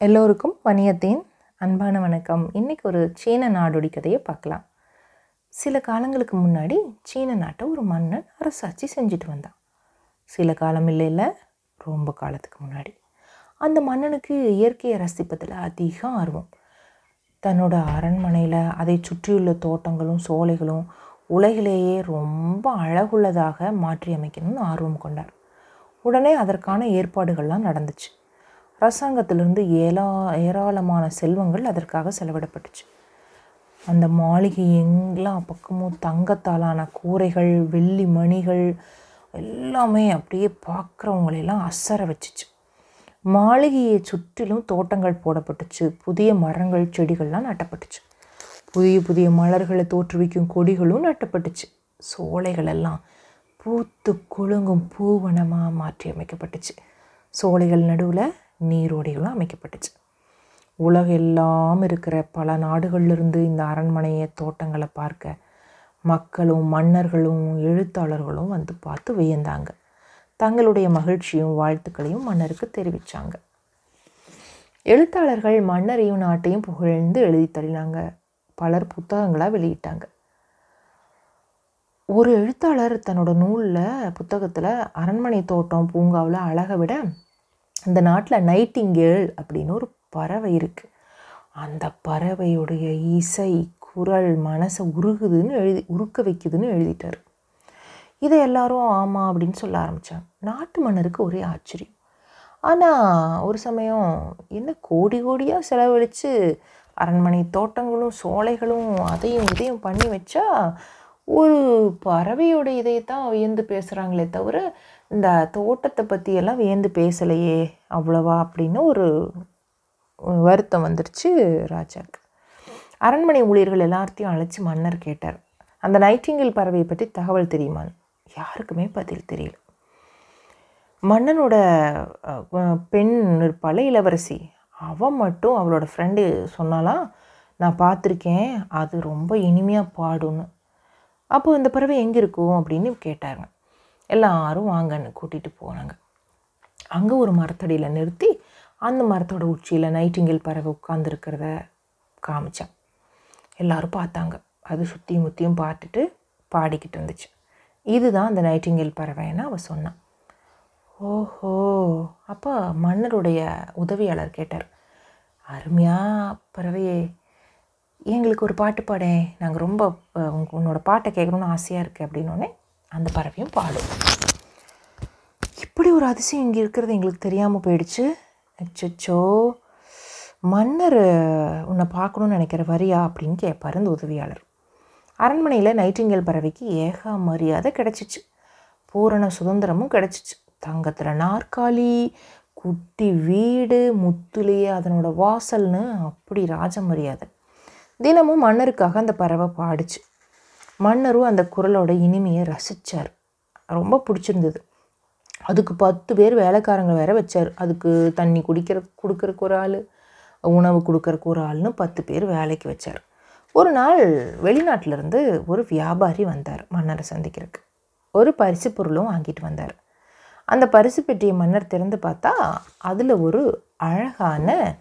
எல்லோருக்கும் வணியத்தேன் அன்பான வணக்கம். இன்றைக்கி ஒரு சீன நாடோடி கதையை பார்க்கலாம். சில காலங்களுக்கு முன்னாடி சீன நாட்டை ஒரு மன்னன் அரசாட்சி செஞ்சுட்டு வந்தான். சில காலம் இல்லை இல்லை ரொம்ப காலத்துக்கு முன்னாடி. அந்த மன்னனுக்கு இயற்கையை ரசிப்பதில் அதிக ஆர்வம். தன்னோட அரண்மனையில் அதை சுற்றியுள்ள தோட்டங்களும் சோலைகளும் உலகிலேயே ரொம்ப அழகுள்ளதாக மாற்றி அமைக்கணும்னு ஆர்வம் கொண்டார். உடனே அதற்கான ஏற்பாடுகள்லாம் நடந்துச்சு. அரசாங்கத்திலிருந்து ஏலா ஏராளமான செல்வங்கள் அதற்காக செலவிடப்பட்டுச்சு. அந்த மாளிகை எங்கெல்லாம் பக்கமும் தங்கத்தாலான கூரைகள் வெள்ளி மணிகள் எல்லாமே அப்படியே பார்க்குறவங்களையெல்லாம் அசர வச்சுச்சு. மாளிகையை சுற்றிலும் தோட்டங்கள் போடப்பட்டுச்சு. புதிய மரங்கள் செடிகள்லாம் நட்டப்பட்டுச்சு. புதிய புதிய மலர்களை தோற்றுவிக்கும் கொடிகளும் நட்டப்பட்டுச்சு. சோலைகள் எல்லாம் பூத்து குலுங்கும் பூவனமாக மாற்றி அமைக்கப்பட்டுச்சு சோலைகள் நடுவில் நீரோடைகளும் அமைக்கப்பட்டுச்சு. உலகெல்லாம் இருக்கிற பல நாடுகளிலிருந்து இந்த அரண்மனையை தோட்டங்களை பார்க்க மக்களும் மன்னர்களும் எழுத்தாளர்களும் வந்து பார்த்து வியந்தாங்க. தங்களுடைய மகிழ்ச்சியும் வாழ்த்துக்களையும் மன்னருக்கு தெரிவித்தாங்க எழுத்தாளர்கள் மன்னரையும் நாட்டையும் புகழ்ந்து எழுதி தள்ளினாங்க. பலர் புத்தகங்களாக வெளியிட்டாங்க. ஒரு எழுத்தாளர் தன்னோட நூலில் புத்தகத்தில் அரண்மனை தோட்டம் பூங்காவில் அழகை விட இந்த நாட்டில் நைட்டிங்கேள் அப்படின்னு ஒரு பறவை இருக்குது அந்த பறவையுடைய இசை குரல் மனசை உருகுதுன்னு எழுதி உருக்க வைக்குதுன்னு எழுதிட்டார். இதை எல்லாரும் ஆமாம் அப்படின்னு சொல்ல ஆரம்பித்தாங்க நாட்டு மன்னருக்கு ஒரே ஆச்சரியம். ஆனால் ஒரு சமயம் என்ன கோடி கோடியாக செலவழித்து அரண்மனை தோட்டங்களும் சோலைகளும் அதையும் இதையும் பண்ணி வச்சா ஒரு பறவையோட இதைத்தான் வியந்து பேசுகிறாங்களே தவிர இந்த தோட்டத்தை பற்றியெல்லாம் வியந்து பேசலையே அவ்வளவா அப்படின்னு ஒரு வருத்தம் வந்துருச்சு ராஜாக்கு. அரண்மனை ஊழியர்கள் எல்லாத்தையும் அழைச்சி மன்னர் கேட்டார். அந்த நைட்டிங்கில் பறவையை பற்றி தகவல் தெரியுமான்னு யாருக்குமே பதில் தெரியல. மன்னனோட பெண் இருப்பாள் இளவரசி அவன் மட்டும் அவளோட ஃப்ரெண்டு சொன்னாலாம் நான் பார்த்துருக்கேன் அது ரொம்ப இனிமையாக பாடும்னு. அப்போ இந்த பறவை எங்கே இருக்கும் அப்படின்னு கேட்டாங்க. எல்லாரும் வாங்கன்னு கூட்டிகிட்டு போனாங்க. அங்கே ஒரு மரத்தடியில் நிறுத்தி அந்த மரத்தோட உச்சியில் நைட்டிங்கில் பறவை உட்காந்துருக்கிறத காமிச்சேன். எல்லோரும் பார்த்தாங்க. அது சுற்றியும் முற்றியும் பார்த்துட்டு பாடிக்கிட்டு இருந்துச்சு. இதுதான் அந்த நைட்டிங்கேல் பறவைன்னு அவள் சொன்னான். ஓஹோ அப்போ மன்னருடைய உதவியாளர் கேட்டார். அருமையாக பறவையே எங்களுக்கு ஒரு பாட்டு பாடேன் நாங்கள் ரொம்ப உன்னோட பாட்டை கேட்கணுன்னு ஆசையாக இருக்குது அப்படின்னோடனே அந்த பறவையும் பாடும். இப்படி ஒரு அதிசயம் இங்கே இருக்கிறது எங்களுக்கு தெரியாமல் போயிடுச்சு. அச்சோ மன்னர் உன்னை பார்க்கணுன்னு நினைக்கிற வரியா அப்படின்னு கேட்பார் இந்த உதவியாளர். அரண்மனையில் நைட்டிங்கல் பறவைக்கு ஏக மரியாதை கிடச்சிச்சு. பூரண சுதந்திரமும் கிடச்சிச்சு. தங்கத்தில் நாற்காலி குட்டி வீடு முத்துலேயே அதனோட வாசல்னு அப்படி ராஜ மரியாதை. தினமும் மன்னருக்காக அந்த பறவை பாடுச்சு. மன்னரும் அந்த குரலோட இனிமையை ரசித்தார் ரொம்ப பிடிச்சிருந்தது. அதுக்கு பத்து பேர் வேலைக்காரங்க வேற வச்சார். அதுக்கு தண்ணி குடிக்கிற கொடுக்கறக்கு ஒரு ஆள் உணவு கொடுக்கறக்கு ஒரு ஆள்னு பத்து பேர் வேலைக்கு வச்சார். ஒரு நாள் வெளிநாட்டிலேருந்து ஒரு வியாபாரி வந்தார் மன்னரை சந்திக்கிறதுக்கு. ஒரு பரிசு பொருளும் வாங்கிட்டு வந்தார். அந்த பரிசு பெட்டியை மன்னர் திறந்து பார்த்தா அதில் ஒரு அழகான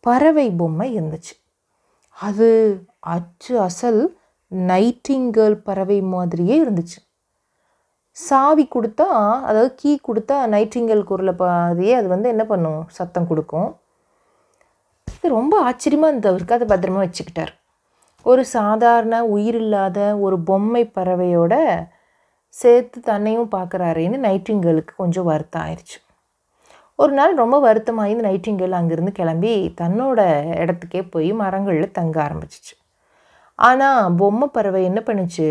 பறவை பொம்மை இருந்துச்சு. அது அச்சு அசல் நைட்டிங்கேல் பறவை மாதிரியே இருந்துச்சு. சாவி கொடுத்தா அதாவது கீ கொடுத்தா நைட்டிங்கல் குரலை பாதியே அது வந்து என்ன பண்ணும்? சத்தம் கொடுக்கும். இது ரொம்ப ஆச்சரியமாக இருந்தவருக்கு அதை பத்திரமா வச்சுக்கிட்டார். ஒரு சாதாரண உயிரில்லாத ஒரு பொம்மை பறவையோட சேர்த்து தன்னையும் பார்க்குறாருன்னு நைட்டிங்கலுக்கு கொஞ்சம் வருத்தம் ஆயிடுச்சு ஒரு நாள் ரொம்ப வருத்தமாகி இந்த நைட்டிங்கேல் அங்கேருந்து கிளம்பி தன்னோட இடத்துக்கே போய் மரங்களில் தங்க ஆரம்பிச்சிச்சு. ஆனால் பொம்மை பறவை என்ன பண்ணுச்சு?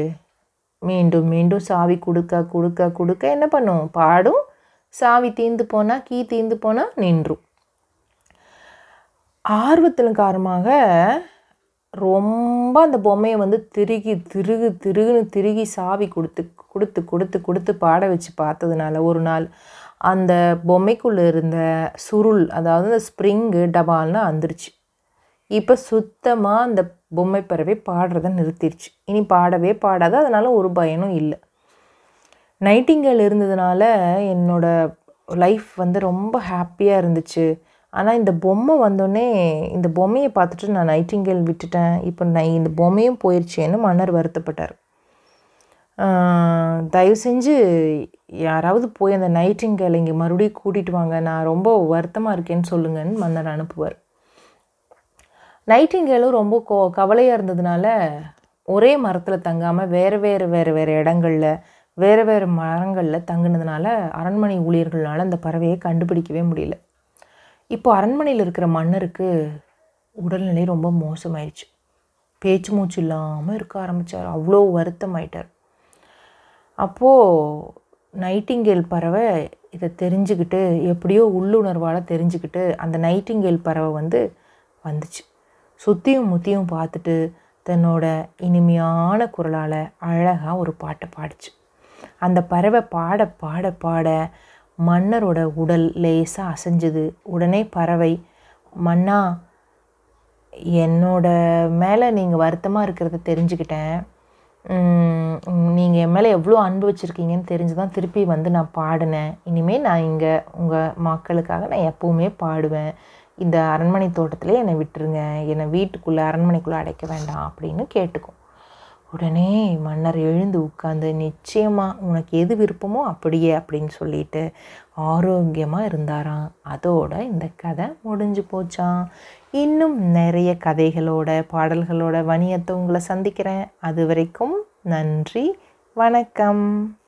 மீண்டும் மீண்டும் சாவி கொடுக்க கொடுக்க கொடுக்க என்ன பண்ணும்? பாடும். சாவி தீந்து போனால் கீ தீந்து போனால் நின்றும். ஆர்வத்தின் காரணமாக ரொம்ப அந்த பொம்மையை வந்து திருகி திருகு திருகுன்னு திருகி சாவி கொடுத்து கொடுத்து கொடுத்து கொடுத்து பாட வச்சு பார்த்ததுனால ஒரு நாள் அந்த பொம்மைக்குள்ளே இருந்த சுருள் அதாவது அந்த ஸ்ப்ரிங்கு டபால்னு வந்துருச்சு இப்போ சுத்தமாக அந்த பொம்மை பறவை பாடுறத நிறுத்திடுச்சு இனி பாடவே பாடாது அதனால் ஒரு பயனும் இல்லை. நைட்டிங்கல் இருந்ததுனால என்னோடய லைஃப் வந்து ரொம்ப ஹாப்பியாக இருந்துச்சு. ஆனால் இந்த பொம்மை வந்தோடனே இந்த பொம்மையை பார்த்துட்டு நான் நைட்டிங்கல் விட்டுட்டேன். இப்போ நை இந்த பொம்மையும் போயிடுச்சேன்னு மன்னர் வருத்தப்பட்டார். தயவு செஞ்சு யாராவது போய் அந்த நைட்டிங்கேல் இங்கே மறுபடியும் கூட்டிகிட்டு வாங்க. நான் ரொம்ப வருத்தமாக இருக்கேன்னு சொல்லுங்கன்னு மன்னர் அனுப்புவார். நைட்டிங்கேலும் ரொம்ப கோ கவலையாக இருந்ததுனால ஒரே மரத்தில் தங்காமல் வேறு வேறு வேறு வேறு இடங்களில் வேறு வேறு மரங்களில் தங்கினதுனால அரண்மனை ஊழியர்களால் அந்த பறவையை கண்டுபிடிக்கவே முடியல. இப்போ அரண்மனையில் இருக்கிற மன்னருக்கு உடல்நிலை ரொம்ப மோசமாயிடுச்சு பேச்சு மூச்சு இல்லாமல் இருக்க ஆரம்பித்தார் அவ்வளோ வருத்தமாயிட்டார். அப்போது நைட்டிங்கேல் பறவை இதை தெரிஞ்சுக்கிட்டு எப்படியோ உள்ளுணர்வால் தெரிஞ்சுக்கிட்டு அந்த நைட்டிங்கேல் பறவை வந்து வந்துச்சு. சுற்றியும் முத்தியும் பார்த்துட்டு தன்னோட இனிமையான குரலால் அழகாக ஒரு பாட்டை பாடிச்சு. அந்த பறவை பாட பாட பாட மன்னரோட உடல் லேசாக அசைஞ்சது. உடனே பறவை மன்னா என்னோட மேலே நீங்கள் வருத்தமாக இருக்கிறத தெரிஞ்சுக்கிட்டேன். நீங்கள் என் மேலே எவ்வளோ அன்பு வச்சுருக்கீங்கன்னு தெரிஞ்சு தான் திருப்பி வந்து நான் பாடினேன். இனிமேல் நான் இங்கே உங்கள் மக்களுக்காக நான் எப்போவுமே பாடுவேன். இந்த அரண்மனை தோட்டத்திலே என்னை விட்டுருங்க. என்னை வீட்டுக்குள்ளே அரண்மனைக்குள்ளே அடைக்க வேண்டாம் அப்படின்னு கேட்டுக்கும். உடனே மன்னர் எழுந்து உட்காந்து நிச்சயமாக உனக்கு எது விருப்பமோ அப்படியே அப்படின்னு சொல்லிட்டு ஆரோக்கியமாக இருந்தாராம். அதோட இந்த கதை முடிஞ்சு போச்சான் இன்னும் நிறைய கதைகளோட பாடல்களோட வணியத்தை உங்களை சந்திக்கிறேன். அது வரைக்கும் நன்றி வணக்கம்.